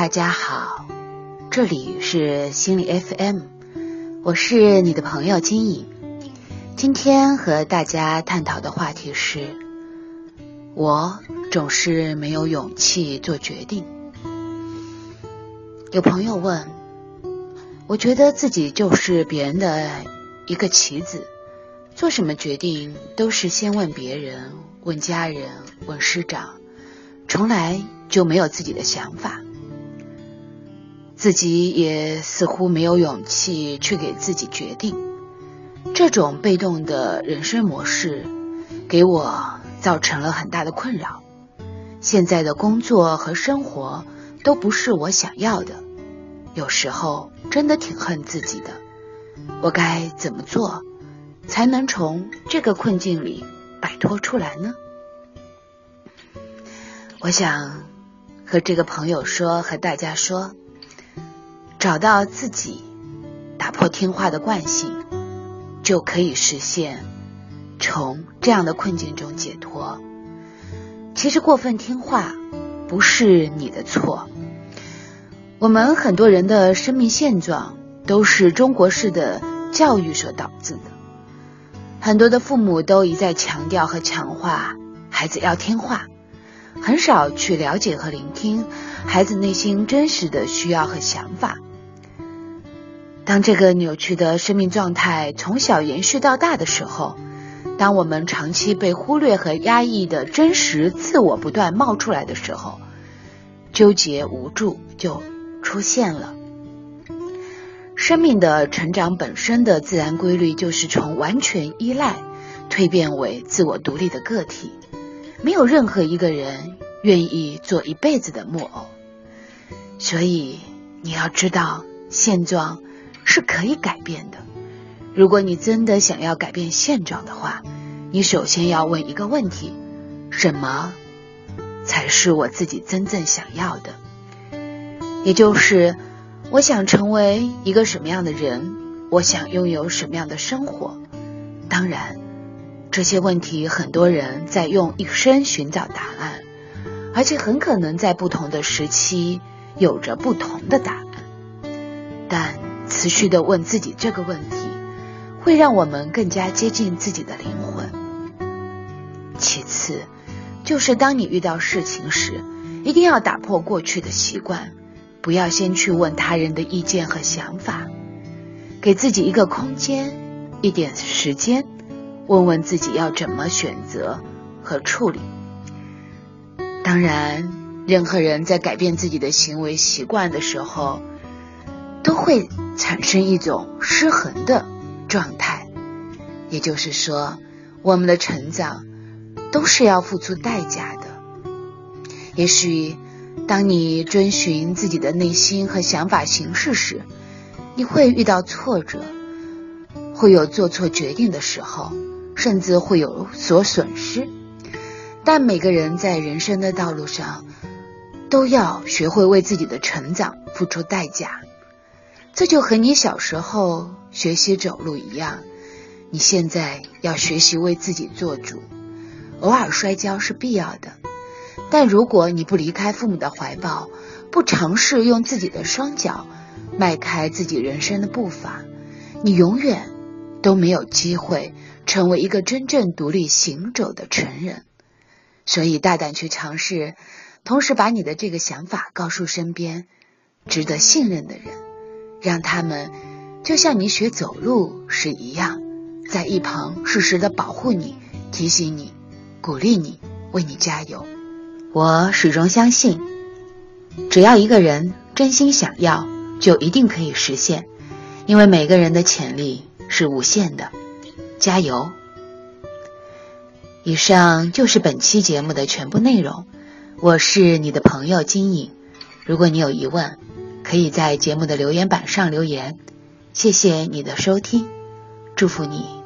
大家好，这里是心理 FM，我是你的朋友金颖。今天和大家探讨的话题是：我总是没有勇气做决定。有朋友问，我觉得自己就是别人的一个棋子，做什么决定都是先问别人、问家人、问师长，从来就没有自己的想法。自己也似乎没有勇气去给自己决定，这种被动的人生模式给我造成了很大的困扰。现在的工作和生活都不是我想要的，有时候真的挺恨自己的。我该怎么做才能从这个困境里摆脱出来呢？我想和这个朋友说，和大家说。找到自己，打破听话的惯性，就可以实现从这样的困境中解脱。其实过分听话不是你的错。我们很多人的生命现状都是中国式的教育所导致的。很多的父母都一再强调和强化孩子要听话，很少去了解和聆听孩子内心真实的需要和想法。当这个扭曲的生命状态从小延续到大的时候，当我们长期被忽略和压抑的真实自我不断冒出来的时候，纠结无助就出现了。生命的成长本身的自然规律就是从完全依赖蜕变为自我独立的个体，没有任何一个人愿意做一辈子的木偶。所以你要知道现状。是可以改变的。如果你真的想要改变现状的话，你首先要问一个问题：什么才是我自己真正想要的？也就是我想成为一个什么样的人？我想拥有什么样的生活？当然，这些问题很多人在用一生寻找答案，而且很可能在不同的时期有着不同的答案，但。持续的问自己这个问题，会让我们更加接近自己的灵魂。其次，就是当你遇到事情时，一定要打破过去的习惯，不要先去问他人的意见和想法，给自己一个空间，一点时间，问问自己要怎么选择和处理。当然，任何人在改变自己的行为习惯的时候，都会。产生一种失衡的状态，也就是说，我们的成长都是要付出代价的。也许，当你遵循自己的内心和想法行事时，你会遇到挫折，会有做错决定的时候，甚至会有所损失。但每个人在人生的道路上，都要学会为自己的成长付出代价。这就和你小时候学习走路一样，你现在要学习为自己做主。偶尔摔跤是必要的，但如果你不离开父母的怀抱，不尝试用自己的双脚迈开自己人生的步伐，你永远都没有机会成为一个真正独立行走的成人。所以，大胆去尝试，同时把你的这个想法告诉身边值得信任的人。让他们就像你学走路时一样，在一旁适时的保护你、提醒你、鼓励你、为你加油。我始终相信，只要一个人真心想要，就一定可以实现，因为每个人的潜力是无限的。加油！以上就是本期节目的全部内容。我是你的朋友金颖，如果你有疑问。可以在节目的留言板上留言，谢谢你的收听，祝福你。